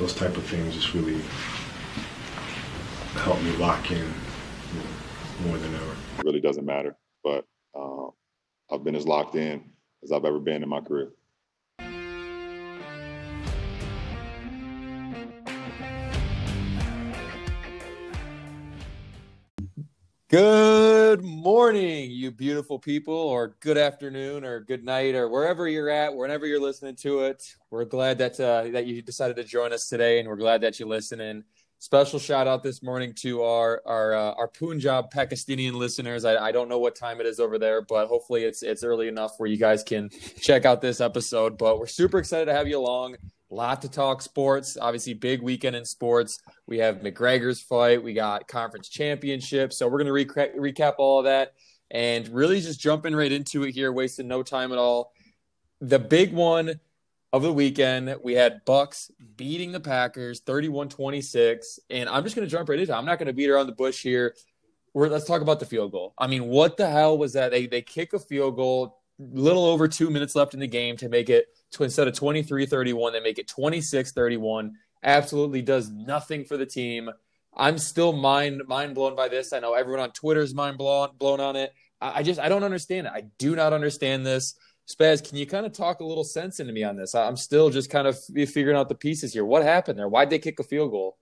those type of things just really help me lock in more than ever. It really doesn't matter, but uh, I've been as locked in as I've ever been in my career. Good morning, you beautiful people, or good afternoon, or good night, or wherever you're at, whenever you're listening to it. We're glad that uh, that you decided to join us today, and we're glad that you're listening. Special shout out this morning to our our uh, our Punjab Pakistani listeners. I, I don't know what time it is over there, but hopefully it's it's early enough where you guys can check out this episode. But we're super excited to have you along. A lot to talk sports. Obviously, big weekend in sports. We have McGregor's fight. We got conference championship. So we're going to reca- recap all of that and really just jumping right into it here, wasting no time at all. The big one of the weekend, we had Bucs beating the Packers 31-26. And I'm just going to jump right into it. I'm not going to beat around the bush here. We're, let's talk about the field goal. I mean, what the hell was that? They, they kick a field goal, little over two minutes left in the game to make it – to instead of 23 31, they make it 26 31. Absolutely does nothing for the team. I'm still mind mind blown by this. I know everyone on Twitter is mind blown blown on it. I, I just I don't understand it. I do not understand this. Spaz, can you kind of talk a little sense into me on this? I'm still just kind of figuring out the pieces here. What happened there? Why'd they kick a field goal?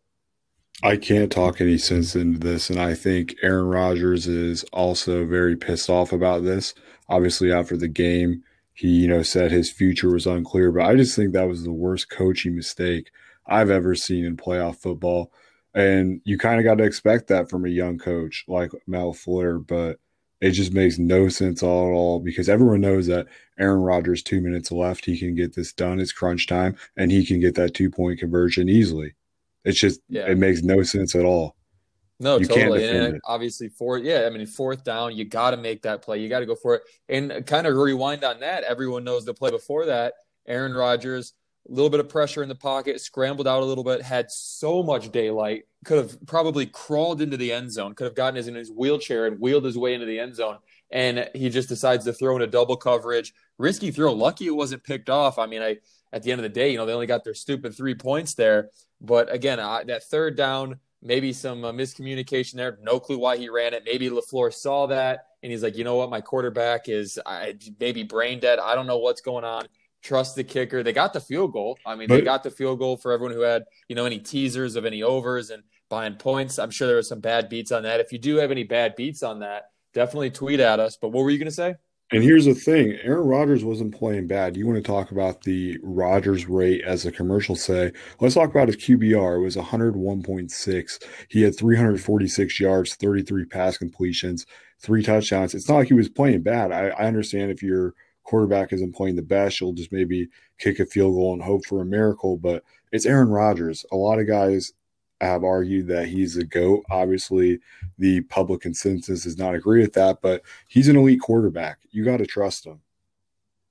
I can't talk any sense into this, and I think Aaron Rodgers is also very pissed off about this. Obviously, after the game, he, you know, said his future was unclear, but I just think that was the worst coaching mistake I've ever seen in playoff football. And you kind of got to expect that from a young coach like Matt LaFleur, but it just makes no sense all at all because everyone knows that Aaron Rodgers, two minutes left, he can get this done. It's crunch time, and he can get that two point conversion easily. It's just yeah. it makes no sense at all. No, you totally. And obviously, fourth, yeah, I mean, fourth down, you got to make that play. You got to go for it. And kind of rewind on that. Everyone knows the play before that. Aaron Rodgers, a little bit of pressure in the pocket, scrambled out a little bit, had so much daylight, could have probably crawled into the end zone, could have gotten his in his wheelchair and wheeled his way into the end zone. And he just decides to throw in a double coverage, risky throw. Lucky it wasn't picked off. I mean, I at the end of the day, you know, they only got their stupid three points there. But again, I, that third down maybe some uh, miscommunication there. No clue why he ran it. Maybe LaFleur saw that and he's like, you know what, my quarterback is I, maybe brain dead. I don't know what's going on. Trust the kicker. They got the field goal. I mean, but, they got the field goal for everyone who had you know any teasers of any overs and buying points. I'm sure there were some bad beats on that. If you do have any bad beats on that, definitely tweet at us. But what were you going to say? And here's the thing Aaron Rodgers wasn't playing bad. You want to talk about the Rodgers rate as the commercial say? Let's talk about his QBR. It was 101.6. He had 346 yards, 33 pass completions, three touchdowns. It's not like he was playing bad. I, I understand if your quarterback isn't playing the best, you'll just maybe kick a field goal and hope for a miracle. But it's Aaron Rodgers. A lot of guys have argued that he's a GOAT. Obviously, the public consensus does not agree with that, but he's an elite quarterback. You got to trust him.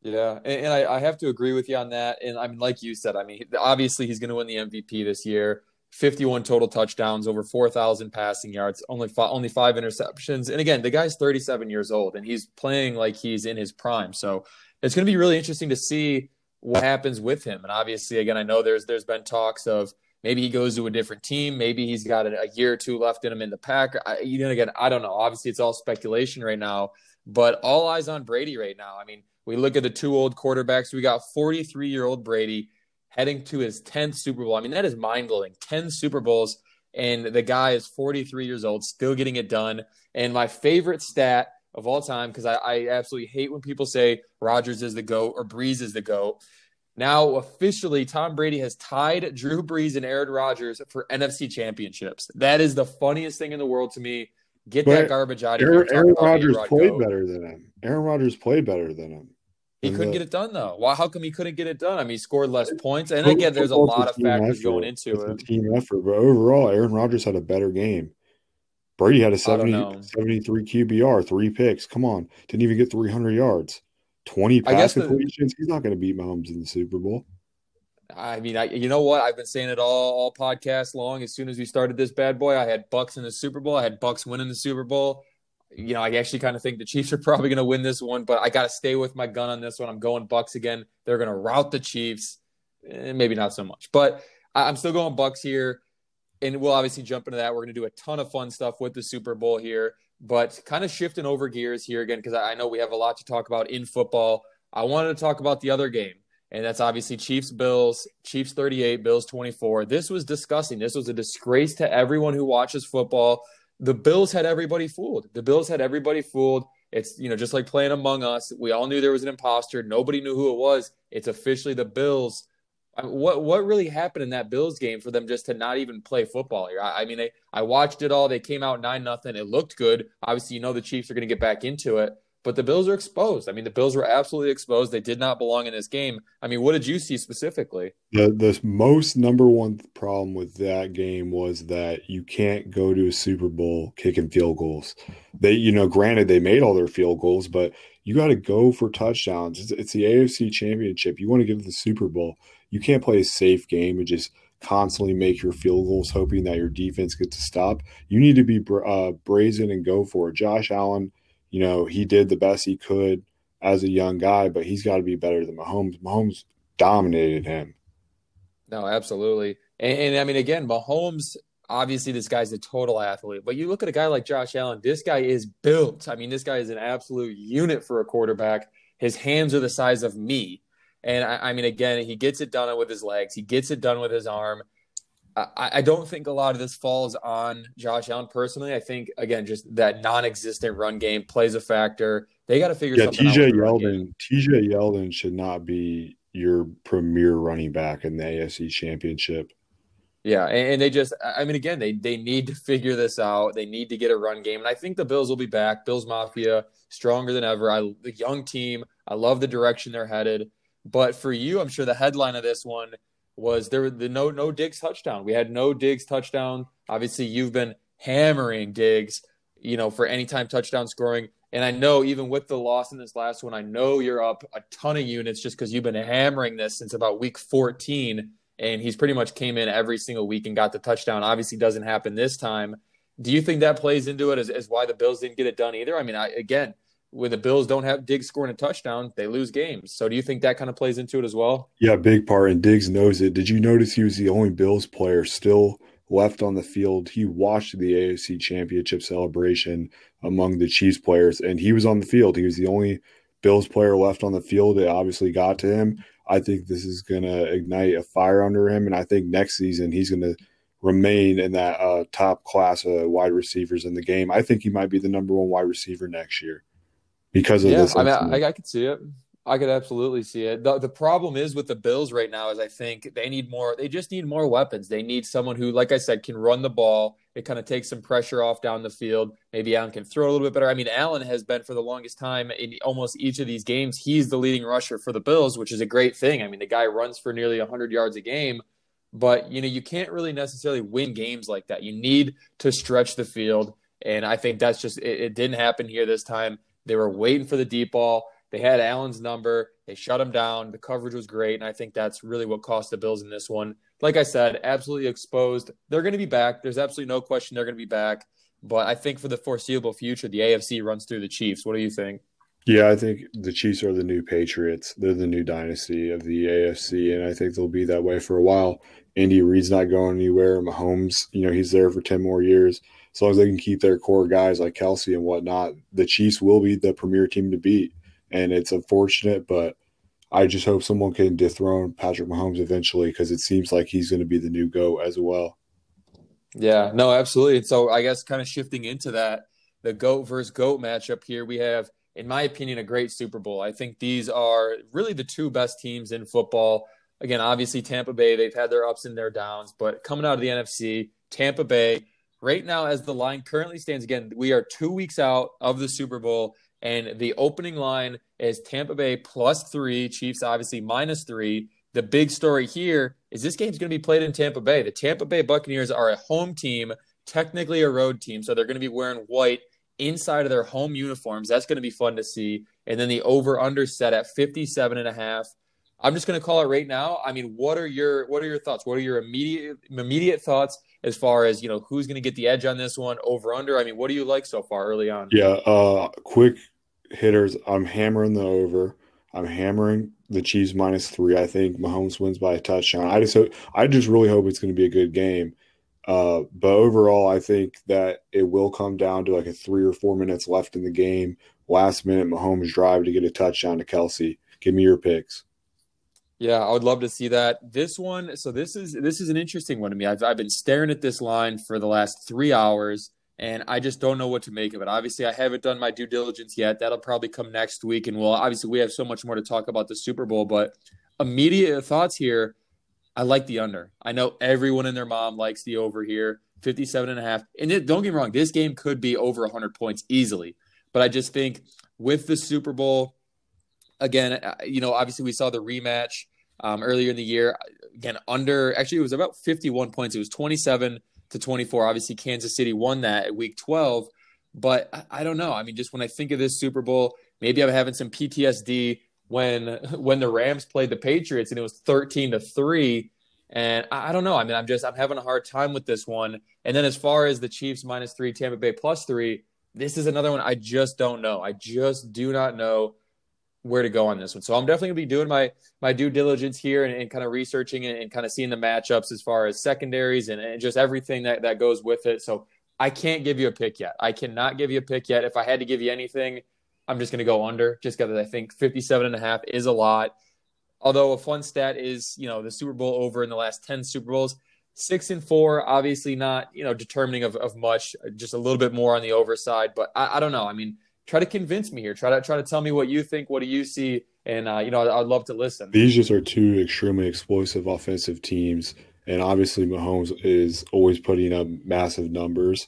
Yeah, and, and I, I, have to agree with you on that. And I mean, like you said, I mean, obviously he's going to win the MVP this year. 51 total touchdowns, over 4,000 passing yards, only five, only five interceptions. And again, the guy's 37 years old and he's playing like he's in his prime. So it's going to be really interesting to see what happens with him. And obviously, again, I know there's there's been talks of Maybe he goes to a different team. Maybe he's got a, year or two left in him in the pack. I, you know, again, I don't know. Obviously, it's all speculation right now, but all eyes on Brady right now. I mean, we look at the two old quarterbacks. We got 43 year old Brady heading to his 10th Super Bowl. I mean, that is mind blowing. 10 Super Bowls, and the guy is 43 years old, still getting it done. And my favorite stat of all time, because I, I, absolutely hate when people say Rodgers is the GOAT or Brees is the GOAT. Now, officially, Tom Brady has tied Drew Brees and Aaron Rodgers for NFC championships. That is the funniest thing in the world to me. Get but that garbage out of Aaron, here. Aaron Rodgers played better than him. Aaron Rodgers played better than him. He couldn't the, get it done though. Why? How come he couldn't get it done? I mean, he scored less points, and again, there's a lot of factors effort. going into it's it. team effort, but overall, Aaron Rodgers had a better game. Brady had a 70, 73 QBR, three picks. Come on, didn't even get 300 yards. 20 pass completions. He's not going to beat Mahomes in the Super Bowl. I mean, I, you know what? I've been saying it all all podcast long. As soon as we started this bad boy, I had Bucs in the Super Bowl. I had Bucs winning the Super Bowl. You know, I actually kind of think the Chiefs are probably going to win this one, but I got to stay with my gun on this one. I'm going Bucs again. They're going to rout the Chiefs. Eh, maybe not so much, but I, I'm still going Bucs here, and we'll obviously jump into that. We're going to do a ton of fun stuff with the Super Bowl here, but kind of shifting over gears here again because I, know we have a lot to talk about in football. I wanted to talk about the other game, and that's obviously Chiefs Bills, Chiefs 38, Bills 24. This was disgusting. This was a disgrace to everyone who watches football. The Bills had everybody fooled. The Bills had everybody fooled. It's you know just like playing Among Us. We all knew there was an imposter. Nobody knew who it was. It's officially the Bills. I mean, what what really happened in that Bills game for them just to not even play football here? I, I mean, they, I watched it all. They came out nine nothing. It looked good. Obviously, you know the Chiefs are going to get back into it, but the Bills are exposed. I mean, the Bills were absolutely exposed. They did not belong in this game. I mean, what did you see specifically? The the most number one problem with that game was that you can't go to a Super Bowl kicking field goals. They, you know, granted they made all their field goals, but you got to go for touchdowns. It's, it's the AFC Championship. You want to get to the Super Bowl. You can't play a safe game and just constantly make your field goals, hoping that your defense gets to stop. You need to be uh, brazen and go for it. Josh Allen, you know, he did the best he could as a young guy, but he's got to be better than Mahomes. Mahomes dominated him. No, absolutely. And, and, I mean, again, Mahomes, obviously, this guy's a total athlete. But you look at a guy like Josh Allen, this guy is built. I mean, this guy is an absolute unit for a quarterback. His hands are the size of me. And I, I mean, again, he gets it done with his legs, he gets it done with his arm. I, I don't think a lot of this falls on Josh Allen personally. I think again, just that non-existent run game plays a factor. They got to figure yeah, something TJ out. Yeldon, TJ Yeldon should not be your premier running back in the AFC Championship. Yeah, and, and, they just, I mean, again, they they need to figure this out. They need to get a run game, and I think the Bills will be back. Bills Mafia stronger than ever. I the young team. I love the direction they're headed. But for you, I'm sure the headline of this one was there the no no Diggs touchdown. We had no Diggs touchdown. Obviously, you've been hammering Diggs, you know, for anytime touchdown scoring. And I know even with the loss in this last one, I know you're up a ton of units just because you've been hammering this since about week 14. And he's pretty much came in every single week and got the touchdown. Obviously, doesn't happen this time. Do you think that plays into it as, as why the Bills didn't get it done either? I mean, I, again, when the Bills don't have Diggs scoring a touchdown, they lose games. So do you think that kind of plays into it as well? Yeah, big part. And Diggs knows it. Did you notice he was the only Bills player still left on the field? He watched the AFC Championship celebration among the Chiefs players, and he was on the field. He was the only Bills player left on the field. It obviously got to him. I think this is going to ignite a fire under him, and I think next season he's going to remain in that uh, top class of wide receivers in the game. I think he might be the number one wide receiver next year because of yeah, this. I mean, I, I could see it. I could absolutely see it. The, the problem is with the Bills right now is I think they need more. They just need more weapons. They need someone who, like I said, can run the ball. It kind of takes some pressure off down the field. Maybe Allen can throw a little bit better. I mean, Allen has been for the longest time in almost each of these games. He's the leading rusher for the Bills, which is a great thing. I mean, the guy runs for nearly 100 yards a game. But you know, you can't really necessarily win games like that. You need to stretch the field, and I think that's just it, it didn't happen here this time. They were waiting for the deep ball. They had Allen's number. They shut him down. The coverage was great. And I think that's really what cost the Bills in this one. Like I said, absolutely exposed. They're going to be back. There's absolutely no question they're going to be back. But I think for the foreseeable future, the AFC runs through the Chiefs. What do you think? Yeah, I think the Chiefs are the new Patriots. They're the new dynasty of the AFC, and I think they'll be that way for a while. Andy Reid's not going anywhere. Mahomes, you know, he's there for 10 more years as long as they can keep their core guys like Kelce and whatnot, the Chiefs will be the premier team to beat. And it's unfortunate, but I just hope someone can dethrone Patrick Mahomes eventually because it seems like he's going to be the new GOAT as well. Yeah, no, absolutely. So I guess kind of shifting into that, the GOAT versus GOAT matchup here, we have, in my opinion, a great Super Bowl. I think these are really the two best teams in football. Again, obviously Tampa Bay, they've had their ups and their downs, but coming out of the NFC, Tampa Bay right now, as the line currently stands, again, we are two weeks out of the Super Bowl, and the opening line is Tampa Bay plus three, Chiefs obviously minus three. The big story here is this game's going to be played in Tampa Bay. The Tampa Bay Buccaneers are a home team, technically a road team, so they're going to be wearing white inside of their home uniforms. That's going to be fun to see. And then the over under set at 57 and a half. I'm just going to call it right now. I mean, what are your what are your thoughts? What are your immediate immediate thoughts as far as you know who's going to get the edge on this one over under? I mean, what do you like so far early on? Yeah, uh, quick hitters. I'm hammering the over. I'm hammering the Chiefs minus three. I think Mahomes wins by a touchdown. I just hope, I just really hope it's going to be a good game. Uh, but overall, I think that it will come down to like a three or four minutes left in the game. Last minute, Mahomes drive to get a touchdown to Kelce. Give me your picks. Yeah, I would love to see that. This one, so this is this is an interesting one to me. I've I've been staring at this line for the last three hours, and I just don't know what to make of it. Obviously, I haven't done my due diligence yet. That'll probably come next week, and well, obviously, we have so much more to talk about the Super Bowl. But immediate thoughts here, I like the under. I know everyone and their mom likes the over here, 57 and a half. And don't get me wrong, this game could be over 100 points easily. But I just think with the Super Bowl, again, uh, you know, obviously we saw the rematch um, earlier in the year. Again, under actually it was about 51 points. It was 27 to 24. Obviously, Kansas City won that at Week 12. But I, I don't know. I mean, just when I think of this Super Bowl, maybe I'm having some PTSD when when the Rams played the Patriots and it was 13 to three. And I, I don't know. I mean, I'm just I'm having a hard time with this one. And then as far as the Chiefs minus three, Tampa Bay plus three, this is another one I just don't know. I just do not know where to go on this one. So I'm definitely gonna be doing my my due diligence here and, and kind of researching and, and, kind of seeing the matchups as far as secondaries and, and, just everything that, that goes with it. So I can't give you a pick yet. I cannot give you a pick yet. If I had to give you anything, I'm just gonna go under just because I think 57 and a half is a lot. Although a fun stat is, you know, the Super Bowl over in the last 10 Super Bowls, six and four, obviously not, you know, determining of, of much, just a little bit more on the overside. But I, I don't know. I mean, try to convince me here. Try to try to tell me what you think. What do you see? And uh, you know, I'd, I'd love to listen. These just are two extremely explosive offensive teams, and obviously Mahomes is always putting up massive numbers.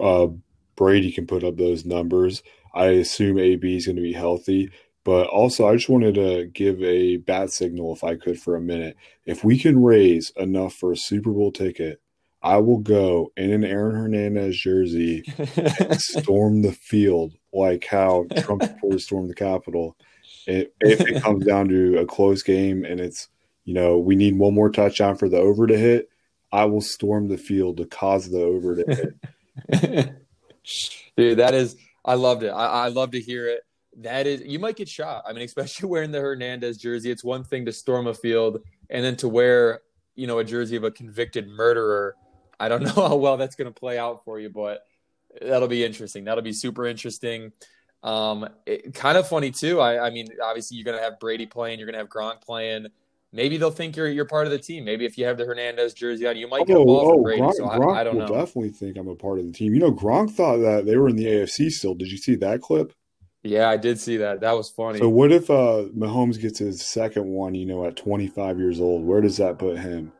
Uh, Brady can put up those numbers. I assume AB is going to be healthy. But also, I just wanted to give a bat signal, if I could, for a minute. If we can raise enough for a Super Bowl ticket, I will go in an Aaron Hernandez jersey and storm the field like how Trump supporters stormed the Capitol. if it comes down to a close game and it's, you know, we need one more touchdown for the over to hit, I will storm the field to cause the over to hit. Dude, that is, I loved it. I, I love to hear it. That is, you might get shot. I mean, especially wearing the Hernandez jersey. It's one thing to storm a field and then to wear, you know, a jersey of a convicted murderer. I don't know how well that's going to play out for you, but that'll be interesting. That'll be super interesting. Um, it, kind of funny too. I, I mean, obviously you're going to have Brady playing, you're going to have Gronk playing. Maybe they'll think you're you're part of the team. Maybe if you have the Hernandez jersey on, you might get a ball oh, from Brady. Gronk, so I, Gronk I don't know. Definitely think I'm a part of the team. You know, Gronk thought that they were in the AFC still. Did you see that clip? Yeah, I did see that. That was funny. So what if uh, Mahomes gets his second one? You know, at 25 years old, where does that put him?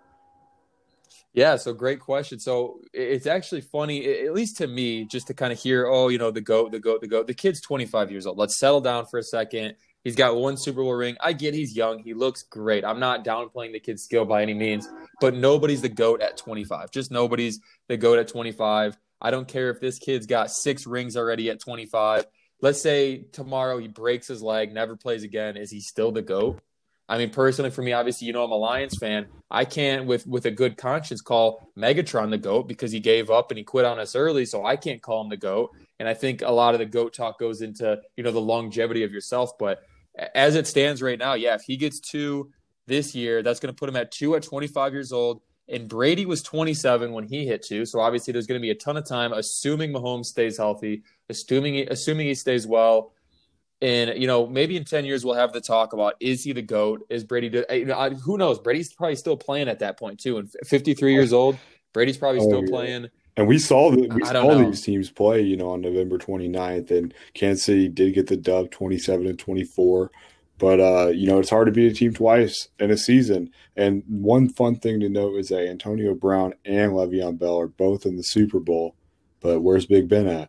Yeah, so great question. So it's actually funny, at least to me, just to kind of hear, oh, you know, the goat, the goat, the goat. The kid's 25 years old. Let's settle down for a second. He's got one Super Bowl ring. I get he's young. He looks great. I'm not downplaying the kid's skill by any means, but nobody's the goat at 25. Just nobody's the goat at 25. I don't care if this kid's got six rings already at 25. Let's say tomorrow he breaks his leg, never plays again. Is he still the goat? I mean, personally, for me, obviously, you know, I'm a Lions fan. I can't, with with a good conscience, call Megatron the goat because he gave up and he quit on us early. So I can't call him the goat. And I think a lot of the goat talk goes into you know the longevity of yourself. But as it stands right now, yeah, if he gets two this year, that's going to put him at two at 25 years old. And Brady was 27 when he hit two. So obviously, there's going to be a ton of time, assuming Mahomes stays healthy, assuming assuming he stays well and you know, maybe in ten years we'll have the talk about is he the goat? Is Brady? Do, you know, who knows? Brady's probably still playing at that point too. And fifty three years old, Brady's probably oh, still yeah. playing. And we saw that we saw know. these teams play, you know, on November 29th, and Kansas City did get the dub, twenty seven and twenty four. But uh, you know, it's hard to beat a team twice in a season. And one fun thing to note is that Antonio Brown and Le'Veon Bell are both in the Super Bowl. But where's Big Ben at?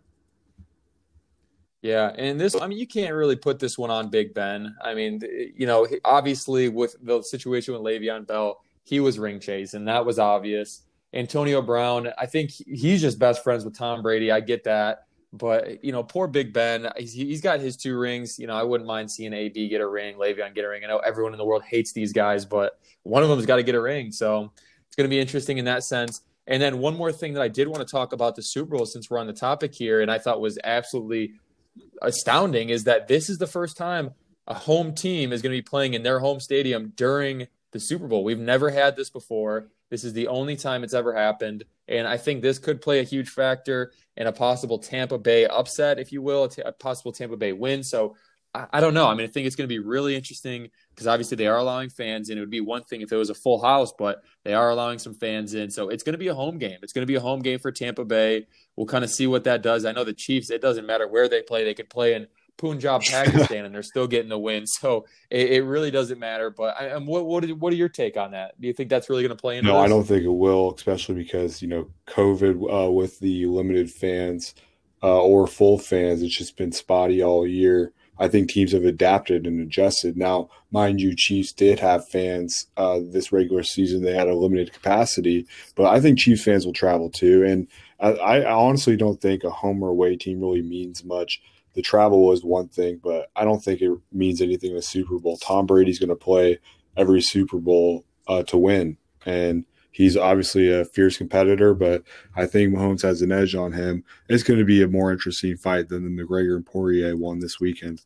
Yeah, and this, I mean, you can't really put this one on Big Ben. I mean, you know, obviously with the situation with Le'Veon Bell, he was ring chase, and that was obvious. Antonio Brown, I think he's just best friends with Tom Brady. I get that, but you know, poor Big Ben, he's, he's got his two rings. You know, I wouldn't mind seeing AB get a ring, Le'Veon get a ring. I know everyone in the world hates these guys, but one of them's got to get a ring, so it's going to be interesting in that sense. And then one more thing that I did want to talk about the Super Bowl since we're on the topic here, and I thought was absolutely astounding is that this is the first time a home team is going to be playing in their home stadium during the Super Bowl. We've never had this before. This is the only time it's ever happened. And I think this could play a huge factor in a possible Tampa Bay upset, if you will, a, t- a possible Tampa Bay win. So I, I don't know. I mean, I think it's going to be really interesting because obviously they are allowing fans in. It would be one thing if it was a full house, but they are allowing some fans in. So it's going to be a home game. It's going to be a home game for Tampa Bay. We'll kind of see what that does. I know the Chiefs, it doesn't matter where they play, they could play in Punjab, Pakistan, and they're still getting the win. So it, it really doesn't matter. But I, what what, what are your take on that? Do you think that's really going to play into? No, this? I don't think it will, especially because you know COVID uh, with the limited fans uh, or full fans, it's just been spotty all year. I think teams have adapted and adjusted. Now, mind you, Chiefs did have fans uh, this regular season. They had a limited capacity, but I think Chiefs fans will travel too. And I, I honestly don't think a home or away team really means much the travel was one thing, but I don't think it means anything in the Super Bowl. Tom Brady's going to play every Super Bowl uh, to win, and he's obviously a fierce competitor. But I think Mahomes has an edge on him. It's going to be a more interesting fight than the McGregor and Poirier one this weekend.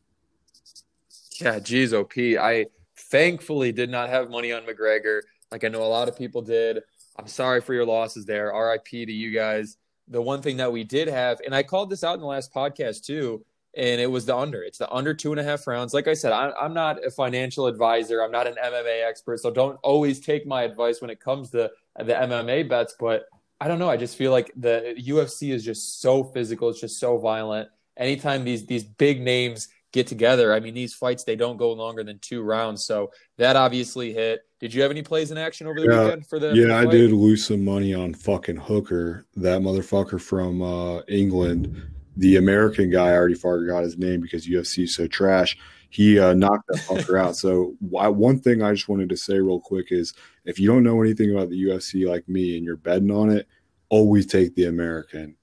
Yeah, geez, OP. I thankfully did not have money on McGregor, like I know a lot of people did. I'm sorry for your losses there. RIP to you guys. The one thing that we did have, and I called this out in the last podcast too and it was the under. It's the under two and a half rounds. Like I said, I'm, I'm not a financial advisor. I'm not an MMA expert, so don't always take my advice when it comes to the MMA bets. But I don't know. I just feel like the UFC is just so physical. It's just so violent. Anytime these these big names get together, I mean, these fights they don't go longer than two rounds. So that obviously hit. Did you have any plays in action over the yeah, weekend for the? Yeah, for the I did lose some money on fucking Hooker, that motherfucker from uh, England the American guy, I already forgot his name because UFC is so trash. He uh, knocked that fucker out. So why, one thing I just wanted to say real quick is if you don't know anything about the UFC like me and you're betting on it, always take the American.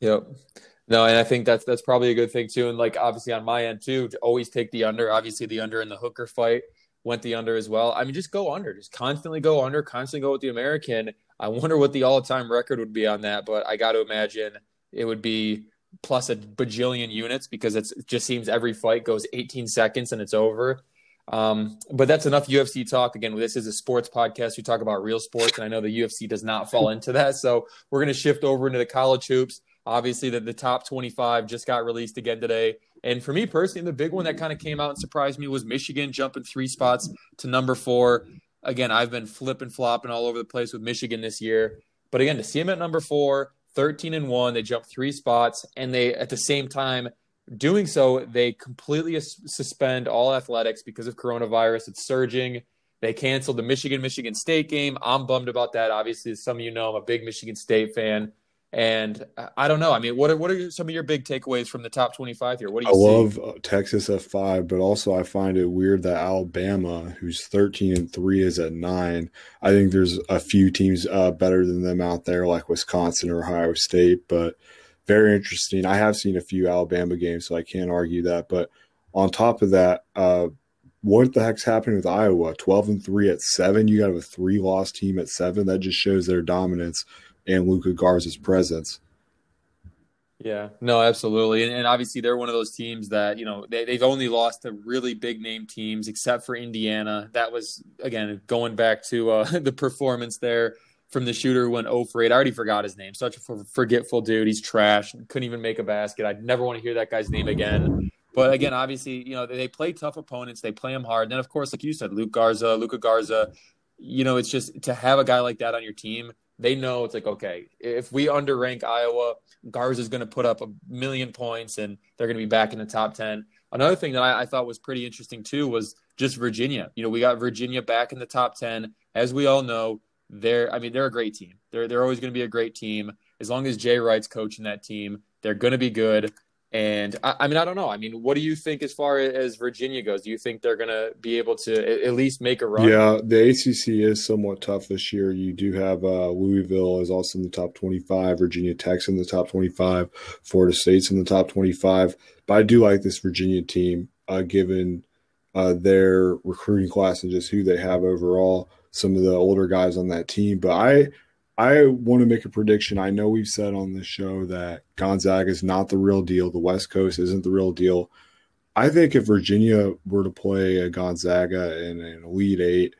Yep. No, and I think that's that's probably a good thing too. And like obviously on my end too, to always take the under. Obviously the under in the hooker fight went the under as well. I mean, just go under. Just constantly go under, constantly go with the American. I wonder what the all-time record would be on that, but I got to imagine – it would be plus a bajillion units because it just seems every fight goes 18 seconds and it's over. Um, but that's enough UFC talk. Again, this is a sports podcast. We talk about real sports, and I know the UFC does not fall into that. So we're going to shift over into the college hoops. Obviously, the, the top 25 just got released again today. And for me personally, the big one that kind of came out and surprised me was Michigan jumping three spots to number four. Again, I've been flipping flopping all over the place with Michigan this year. But again, to see them at number four, 13 and 1 they jumped three spots and they at the same time doing so they completely suspend all athletics because of coronavirus. It's surging. They canceled the michigan michigan state game. I'm bummed about that. Obviously as some of you know i'm a big michigan state fan and I don't know. I mean, what are what are some of your big takeaways from the top twenty five here? What do you? See? I love uh, Texas at five, but also I find it weird that Alabama, who's thirteen and three, is at nine. I think there's a few teams uh, better than them out there, like Wisconsin or Ohio State. But very interesting. I have seen a few Alabama games, so I can't argue that. But on top of that, uh, what the heck's happening with Iowa? Twelve and three at seven. You got a three loss team at seven. That just shows their dominance and Luka Garza's presence. Yeah, no, absolutely. And, and, obviously, they're one of those teams that, you know, they, they've only lost to really big name teams except for Indiana. That was, again, going back to uh, the performance there from the shooter who went 0 for 8. I already forgot his name. Such a forgetful dude. He's trash. Couldn't even make a basket. I'd never want to hear that guy's name again. But again, obviously, you know, they, they play tough opponents. They play them hard. And then, of course, like you said, Luke Garza, Luka Garza, you know, it's just to have a guy like that on your team they know it's like okay if we underrank iowa garza is going to put up a million points and they're going to be back in the top 10 another thing that I, I, thought was pretty interesting too was just virginia. You know we got virginia back in the top 10 as we all know they're i mean they're a great team. They're, they're always going to be a great team. As long as jay wright's coaching that team they're going to be good and I, I, mean, I don't know. I mean, what do you think as far as Virginia goes? Do you think they're going to be able to at least make a run? Yeah, the ACC is somewhat tough this year. You do have uh, Louisville is also in the top 25, Virginia Tech's in the top 25, Florida State's in the top 25. But I do like this Virginia team, uh, given uh, their recruiting class and just who they have overall. Some of the older guys on that team, but I I want to make a prediction. I know we've said on this show that Gonzaga is not the real deal. The West Coast isn't the real deal. I think if Virginia were to play a Gonzaga in an Elite Eight,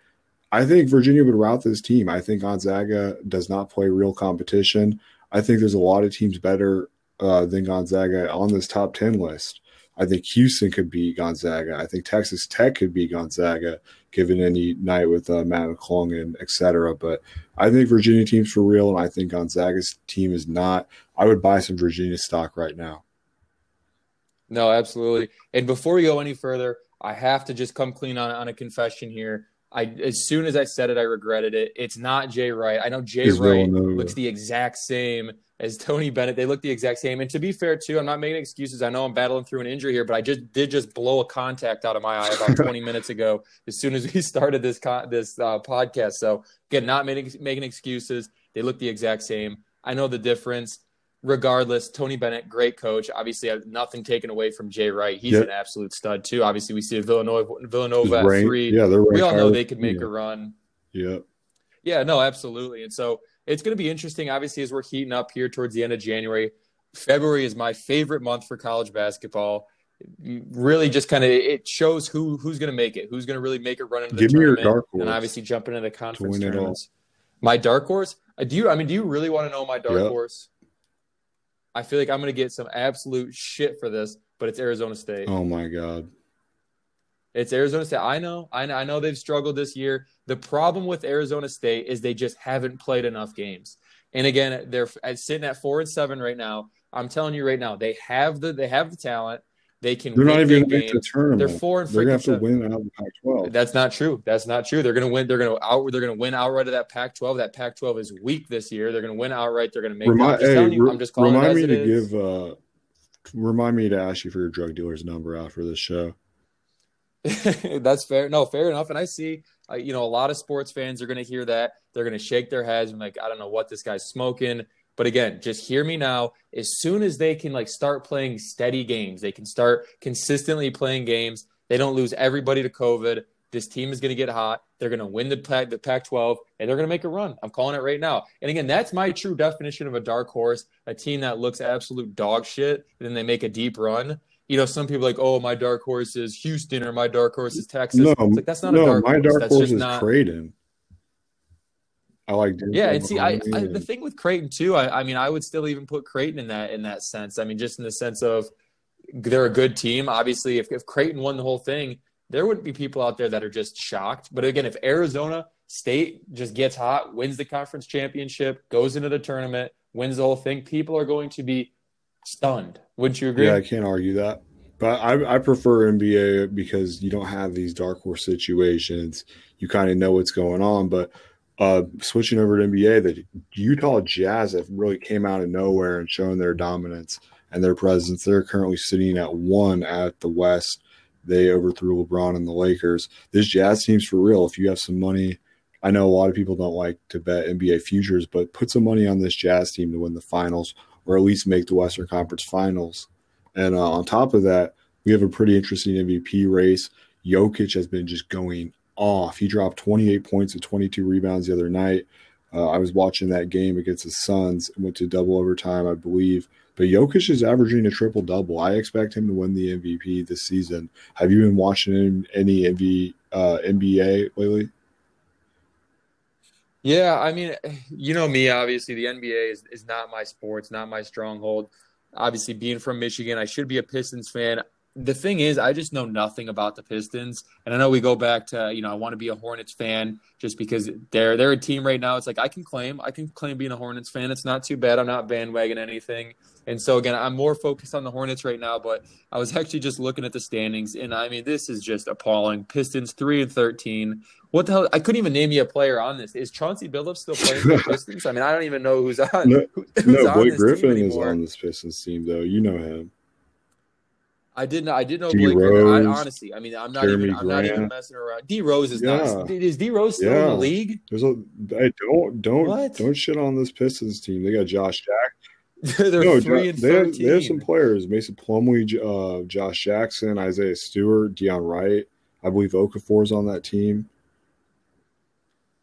I think Virginia would rout this team. I think Gonzaga does not play real competition. I think there's a lot of teams better uh, than Gonzaga on this top 10 list. I think Houston could be Gonzaga. I think Texas Tech could be Gonzaga given any night with uh, Mac McClung and et cetera. But I think Virginia team's for real, and I think Gonzaga's team is not. I would buy some Virginia stock right now. No, absolutely. And before we go any further, I have to just come clean on, on a confession here. I as soon as I said it, I regretted it. It's not Jay Wright. I know Jay It's Wright looks the exact same as Tony Bennett. They look the exact same. And to be fair, too, I'm not making excuses. I know I'm battling through an injury here, but I just did just blow a contact out of my eye about 20 minutes ago as soon as we started this con- this uh, podcast. So again, not making making excuses. They look the exact same. I know the difference. Regardless, Tony Bennett, great coach. Obviously, I have nothing taken away from Jay Wright. He's Yep. an absolute stud too. Obviously, we see Villanova Villanova at three. Yeah, they're We all know they could make a run. Yeah. Yeah, no, absolutely. And so it's going to be interesting, obviously, as we're heating up here towards the end of January. February is my favorite month for college basketball. Really, just kind of it shows who who's going to make it, who's going to really make it run into the Give me your tournament, dark and horse obviously jump into the conference win it all. tournaments. My dark horse? Uh, Do you? I mean, do you really want to know my dark Yep. horse? I feel like I'm going to get some absolute shit for this, but it's Arizona State. Oh my God. It's Arizona State. I know, I know, I know they've struggled this year. The problem with Arizona State is they just haven't played enough games. And again, they're sitting at four and seven right now. I'm telling you right now, they have the they have the talent. They can. They're not even going to make the tournament. They're four and They're going to have to win out of the Pac-12. That's not true. That's not true. They're going to win. They're going to out. They're going to win outright of that Pac-12. That Pac-12 is weak this year. They're going to win outright. They're going to make. I'm Remind, just hey, you. re- I'm just calling it remind me to is. give. Uh, remind me to ask you for your drug dealer's number after this show. That's fair. No, fair enough. And I see, uh, you know, a lot of sports fans are going to hear that. They're going to shake their heads and like, I don't know what this guy's smoking. But again, just hear me now. As soon as they can like start playing steady games, they can start consistently playing games. They don't lose everybody to COVID. This team is going to get hot. They're going to win the Pac, the Pac-12, and they're going to make a run. I'm calling it right now. And again, that's my true definition of a dark horse: a team that looks absolute dog shit, and then they make a deep run. You know, some people are like, oh, my dark horse is Houston or my dark horse is Texas. No, like that's not no, a dark my horse. dark that's horse is not. Creighton. I like. Yeah, Denzel and see, I, I the thing with Creighton too. I, I mean, I would still even put Creighton in that in that sense. I mean, just in the sense of they're a good team. Obviously, if if Creighton won the whole thing, there wouldn't be people out there that are just shocked. But again, if Arizona State just gets hot, wins the conference championship, goes into the tournament, wins the whole thing, people are going to be stunned. Wouldn't you agree? Yeah, I can't argue that. But I, I prefer NBA because you don't have these dark horse situations. You kind of know what's going on. But uh, switching over to NBA, the Utah Jazz have really came out of nowhere and shown their dominance and their presence. They're currently sitting at one at the West. They overthrew LeBron and the Lakers. This Jazz team's for real. If you have some money, I know a lot of people don't like to bet NBA futures, but put some money on this Jazz team to win the finals or at least make the Western Conference Finals. And uh, on top of that, we have a pretty interesting MVP race. Jokic has been just going off. He dropped 28 points and 22 rebounds the other night. Uh, I was watching that game against the Suns. Went to double overtime, I believe. But Jokic is averaging a triple double. I expect him to win the MVP this season. Have you been watching any, any MV, uh, NBA lately? Yeah, I mean, you know me, obviously, the NBA is, is not my sport, it's not my stronghold. Obviously, being from Michigan, I should be a Pistons fan. The thing is, I just know nothing about the Pistons. And I know we go back to, you know, I want to be a Hornets fan just because they're they're a team right now. It's like I can claim, I can claim being a Hornets fan. It's not too bad. I'm not bandwagon anything. And so again, I'm more focused on the Hornets right now, but I was actually just looking at the standings, and I mean, this is just appalling. Pistons three and thirteen. What the hell? I couldn't even name you a player on this. Is Chauncey Billups still playing for the Pistons? I mean, I don't even know who's on. No, who- who's No, on Blake Griffin is on this Pistons team, though. You know him. I didn't. I did know D. Blake Griffin. I, Rose, honestly, I mean, I'm not Jeremy even. I'm not even messing around. D Rose is Yeah. not. Is D Rose still in the league? There's a hey, don't don't What? don't shit on this Pistons team. They got Josh Jack. They're no, three and they have, thirteen. they have some players: Mason Plumlee, uh, Josh Jackson, Isaiah Stewart, Delon Wright. I believe Okafor's on that team.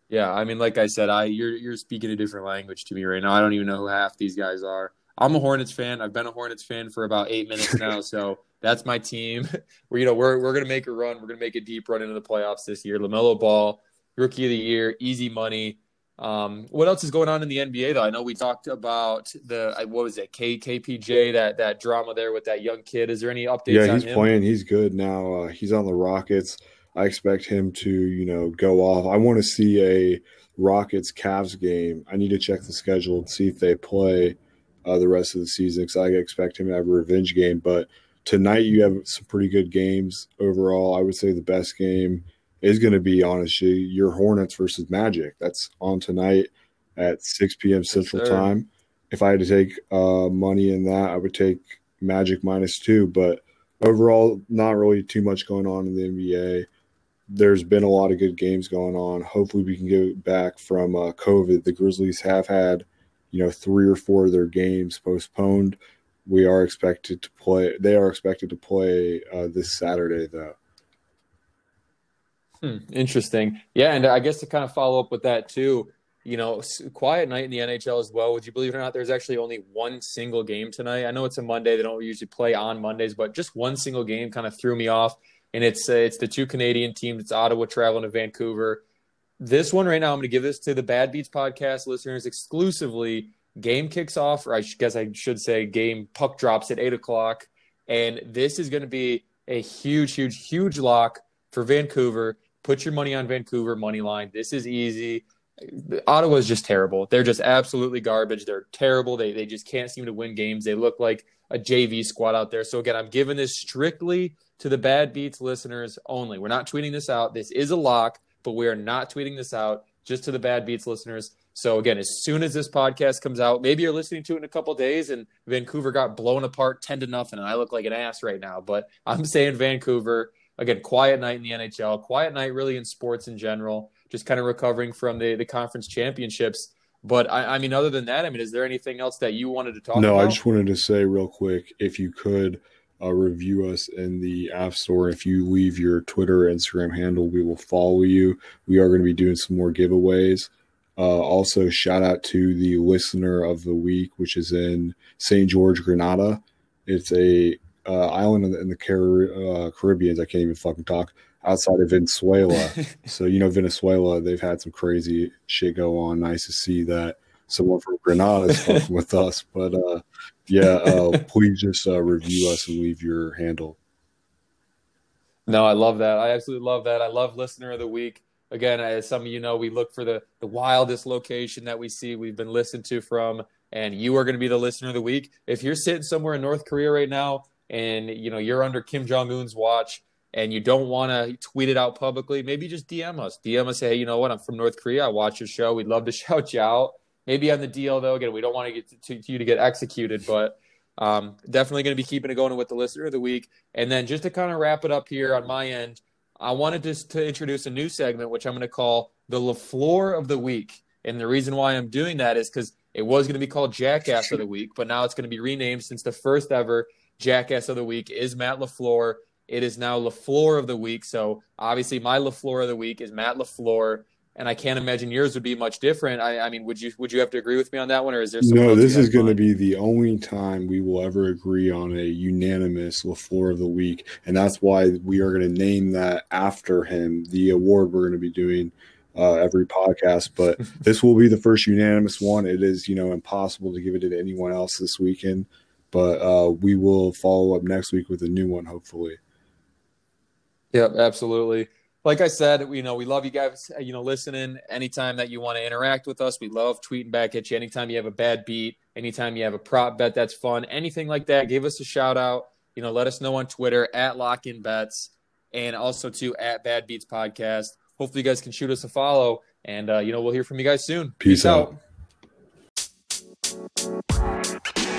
Yeah, I mean, like I said, I you're you're speaking a different language to me right now. I don't even know who half these guys are. I'm a Hornets fan. I've been a Hornets fan for about eight minutes now, so that's my team. We're you know we're we're gonna make a run. We're gonna make a deep run into the playoffs this year. Lamelo Ball, Rookie of the Year, easy money. Um, what else is going on in the NBA though? I know we talked about the what was it, K KPJ that that drama there with that young kid. Is there any updates? Yeah, he's playing. He's good now. Uh, he's on the Rockets. I expect him to, you know, go off. I want to see a Rockets Cavs game. I need to check the schedule and see if they play uh, the rest of the season because I expect him to have a revenge game. But tonight you have some pretty good games overall. I would say the best game is going to be honestly your Hornets versus Magic. That's on tonight at 6 p.m. Central. Time. If I had to take uh, money in that, I would take Magic minus two. But overall, not really too much going on in the NBA. There's been a lot of good games going on. Hopefully, we can get back from uh, COVID. The Grizzlies have had, you know, three or four of their games postponed. We are expected to play. They are expected to play uh, this Saturday, though. Hmm, interesting. Yeah, and I guess to kind of follow up with that too, you know, quiet night in the NHL as well. Would you believe it or not? There's actually only one single game tonight. I know it's a Monday; they don't usually play on Mondays, but just one single game kind of threw me off. And it's uh, it's the two Canadian teams. It's Ottawa traveling to Vancouver. This one right now, I'm going to give this to the Bad Beats podcast listeners exclusively. Game kicks off, or I guess I should say, game puck drops at eight o'clock, and this is going to be a huge, huge, huge lock for Vancouver. Put your money on Vancouver money line. This is easy. Ottawa is just terrible. They're just absolutely garbage. They're terrible. They they just can't seem to win games. They look like a JV squad out there. So again, I'm giving this strictly to the Bad Beats listeners only. We're not tweeting this out. This is a lock, but we are not tweeting this out just to the Bad Beats listeners. So again, as soon as this podcast comes out, maybe you're listening to it in a couple days and Vancouver got blown apart 10 to nothing and I look like an ass right now, but I'm saying Vancouver again, quiet night in the NHL, quiet night really in sports in general, just kind of recovering from the the conference championships. But I, I mean, other than that, I mean, is there anything else that you wanted to talk no, about? I just wanted to say real quick if you could uh, review us in the App Store. If you leave your Twitter, Instagram handle, we will follow you. We are going to be doing some more giveaways. Uh, also, shout out to the listener of the week, which is in St. George, Grenada. It's a uh, island in the, in the Car- uh, Caribbean. I can't even fucking talk. Outside of Venezuela, so you know Venezuela, they've had some crazy shit go on. Nice to see that someone from Grenada is fucking with us. But uh, yeah, uh, please just uh, review us and leave your handle. No, I love that. I absolutely love that. I love listener of the week. Again, as some of you know, we look for the the wildest location that we see. We've been listened to from, and you are going to be the listener of the week. If you're sitting somewhere in North Korea right now, and you know you're under Kim Jong Un's watch, and you don't want to tweet it out publicly, maybe just DM us. DM us, say, hey, you know what? I'm from North Korea. I watch your show. We'd love to shout you out. Maybe on the DL though. Again, we don't want to get to, to you to get executed, but um, definitely going to be keeping it going with the listener of the week. And then just to kind of wrap it up here on my end, I wanted just to introduce a new segment, which I'm going to call the LaFleur of the week. And the reason why I'm doing that is because it was going to be called Jackass of the Week, but now it's going to be renamed since the first ever Jackass of the Week is Matt LaFleur. It is now LaFleur of the Week. So obviously, my LaFleur of the Week is Matt LaFleur. And I can't imagine yours would be much different. I, I mean, would you would you have to agree with me on that one, or is there some? No, this is going to be the only time we will ever agree on a unanimous LaFleur of the Week. And that's why we are going to name that after him, the award we're going to be doing uh, every podcast. But this will be the first unanimous one. It is, you know, impossible to give it to anyone else this weekend. But uh, we will follow up next week with a new one, hopefully. Yep, absolutely like I said, you know, we love you guys, uh, you know, listening. Anytime that you want to interact with us, we love tweeting back at you. Anytime you have a bad beat, anytime you have a prop bet that's fun, anything like that, give us a shout out. You know, let us know on Twitter at Lock In Bets and also to at Bad Beats Podcast. Hopefully, you guys can shoot us a follow, and uh, you know, we'll hear from you guys soon. Peace, Peace out. out.